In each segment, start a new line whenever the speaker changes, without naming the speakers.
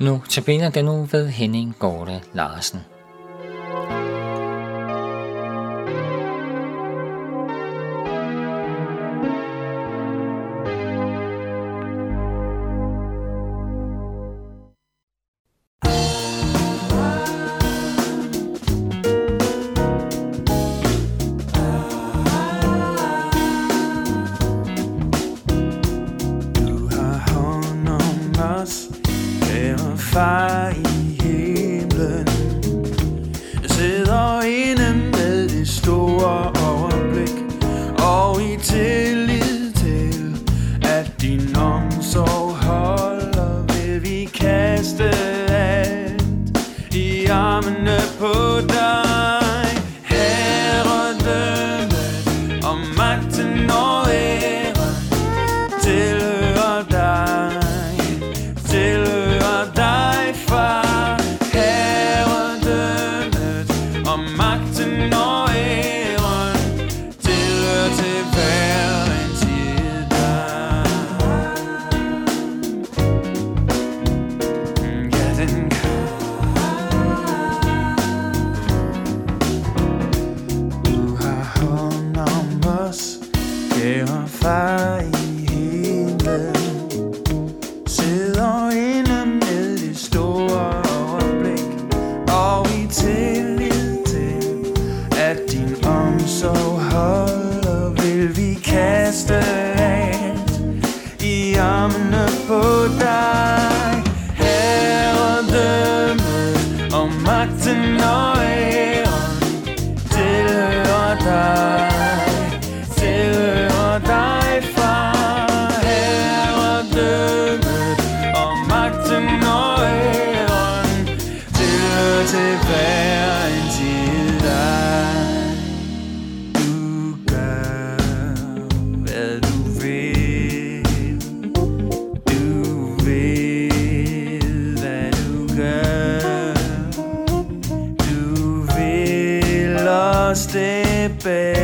Nu tabiner den nu ved Henning Gorte Larsen.
I armene os det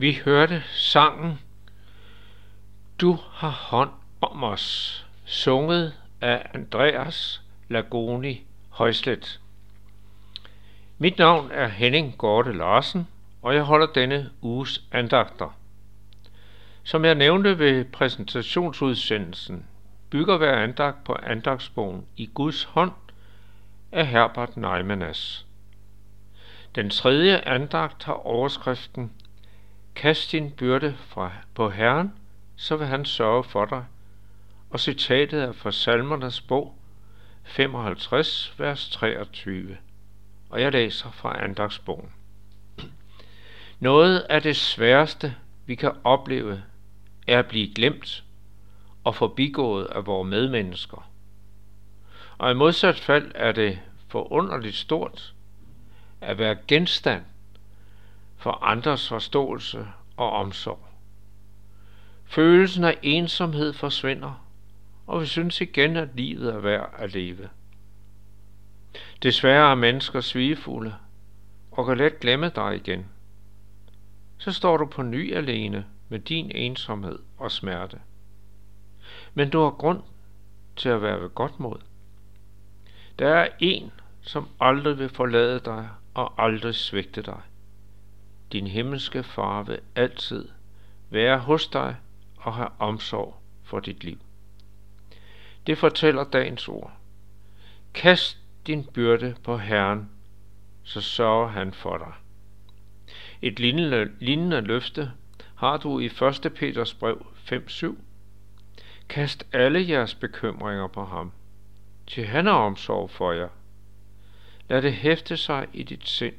Vi
hørte sangen Du har hånd om os, sunget af Andreas Lagoni Højslet. Mit navn er Henning Gorte Larsen, og jeg holder denne uges andagter. Som jeg nævnte ved præsentationsudsendelsen, bygger hver andagt på andagsbogen I Guds hånd af Herbert Neimanas. Den tredje andagt har overskriften Kast din byrde fra, på Herren, så vil han sørge for dig. Og citatet er fra Salmernes bog 55, vers 23. Og jeg læser fra andagsbogen. Noget af det sværeste, vi kan opleve, er at blive glemt og forbigået af vores medmennesker. Og i modsat fald er det forunderligt stort at være genstand for andres forståelse og omsorg. Følelsen af ensomhed forsvinder, og vi synes igen, at livet er værd at leve. Desværre er mennesker svigefulde og kan let glemme dig igen. Så står du på ny alene med din ensomhed og smerte. Men du har grund til at være ved godt mod. Der er en, som aldrig vil forlade dig og aldrig svigte dig. Din himmelske far vil altid være hos dig og have omsorg for dit liv. Det fortæller dagens ord. Kast din byrde på Herren, så sørger han for dig. Et lignende, lignende løfte har du i 1. Peters brev 5.7. Kast alle jeres bekymringer på ham, til han har omsorg for jer. Lad det hæfte sig i dit sind,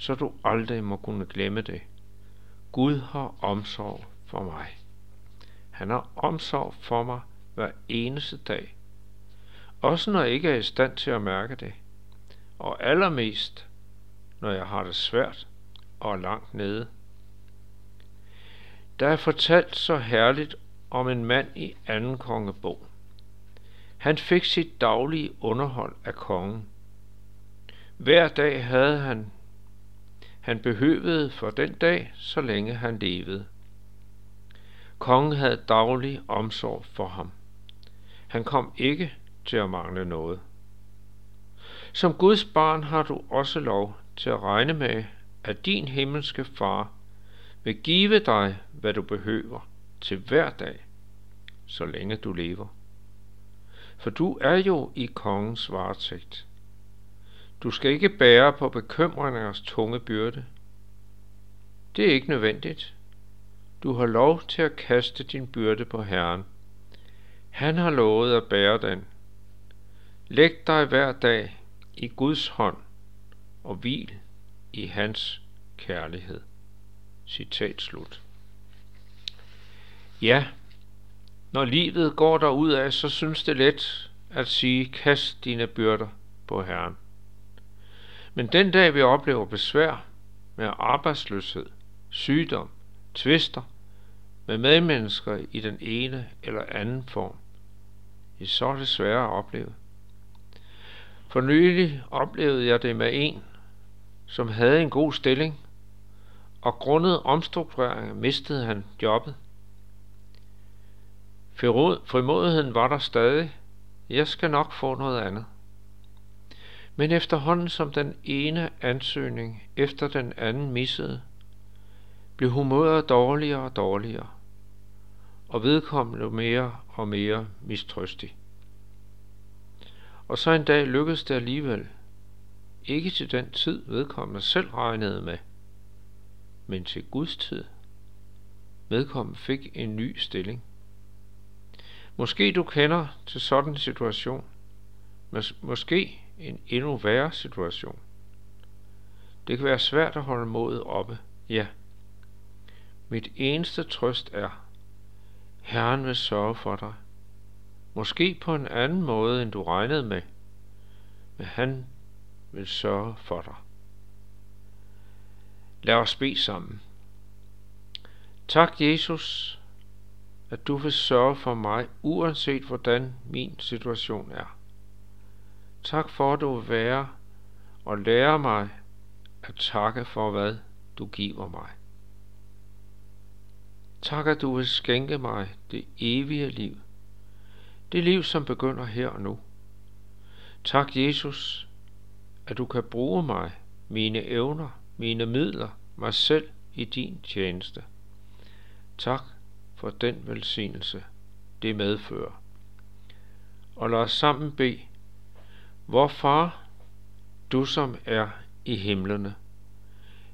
så du aldrig må kunne glemme det. Gud har omsorg for mig. Han har omsorg for mig hver eneste dag. Også når jeg ikke er i stand til at mærke det. Og allermest, når jeg har det svært og langt nede. Der er fortalt så herligt om en mand i anden kongebog. Han fik sit daglige underhold af kongen. Hver dag havde han, han behøvede for den dag, så længe han levede. Kongen havde daglig omsorg for ham. Han kom ikke til at mangle noget. Som Guds barn har du også lov til at regne med, at din himmelske far vil give dig, hvad du behøver til hver dag, så længe du lever. For du er jo i kongens varetægt. Du skal ikke bære på bekymringers tunge byrde. Det er ikke nødvendigt. Du har lov til at kaste din byrde på Herren. Han har lovet at bære den. Læg dig hver dag i Guds hånd og hvil i hans kærlighed. Citat slut. Ja, når livet går derud af, så synes det let at sige, kast dine byrder på Herren. Men den dag vi oplever besvær med arbejdsløshed, sygdom, tvister med medmennesker i den ene eller anden form, så er det sværere at opleve. For nylig oplevede jeg det med en, som havde en god stilling, og grundet omstruktureringen mistede han jobbet. Frimodigheden var der stadig. Jeg skal nok få noget andet. Men efterhånden som den ene ansøgning efter den anden missede, blev humøret dårligere og dårligere, og vedkommende mere og mere mistrøstig. Og så en dag lykkedes det alligevel, ikke til den tid vedkommende selv regnede med, men til Guds tid. Vedkommende fik en ny stilling. Måske du kender til sådan en situation, men måske en endnu værre situation. Det kan være svært at holde modet oppe, ja. Mit eneste trøst er, Herren vil sørge for dig. Måske på en anden måde, end du regnede med, men han vil sørge for dig. Lad os bede sammen. Tak, Jesus, at du vil sørge for mig, uanset hvordan min situation er. Tak for, at du vil være og lære mig at takke for, hvad du giver mig. Tak, at du vil skænke mig det evige liv. Det liv, som begynder her og nu. Tak, Jesus, at du kan bruge mig, mine evner, mine midler, mig selv i din tjeneste. Tak for den velsignelse, det medfører. Og lad os sammen bede, vor far, du som er i himlene,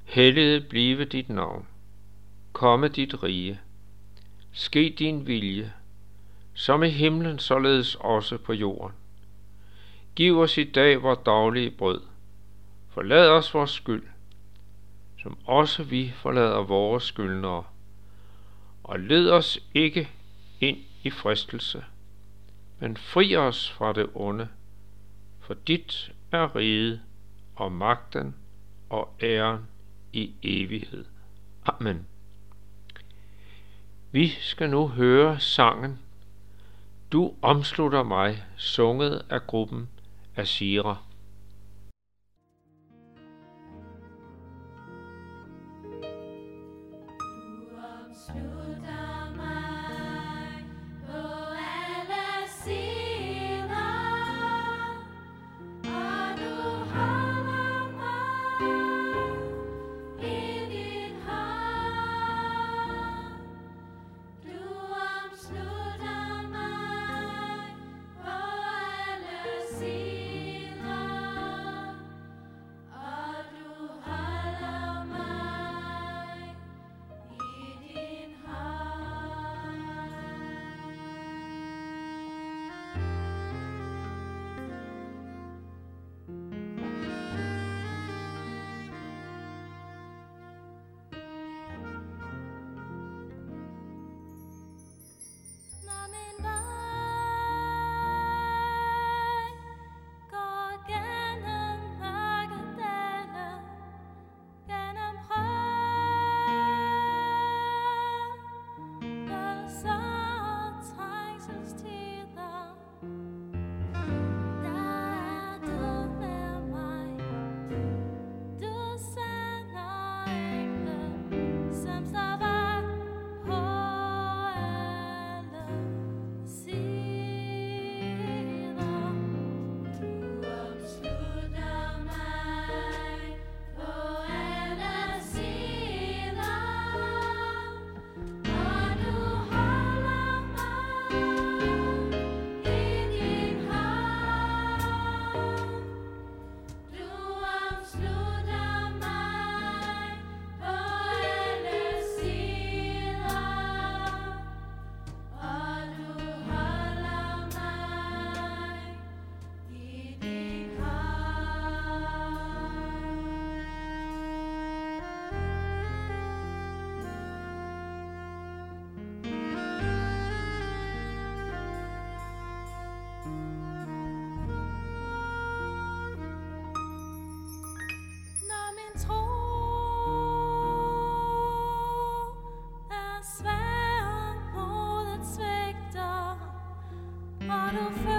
helliget blive dit navn, komme dit rige, ske din vilje, som i himlen således også på jorden. Giv os i dag vores daglige brød. Forlad os vores skyld, som også vi forlader vores skyldnere. Og led os ikke ind i fristelse, men fri os fra det onde, for dit er riget og magten og æren i evighed. Amen. Vi skal nu høre sangen Du omslutter mig, sunget af gruppen Asira.
on a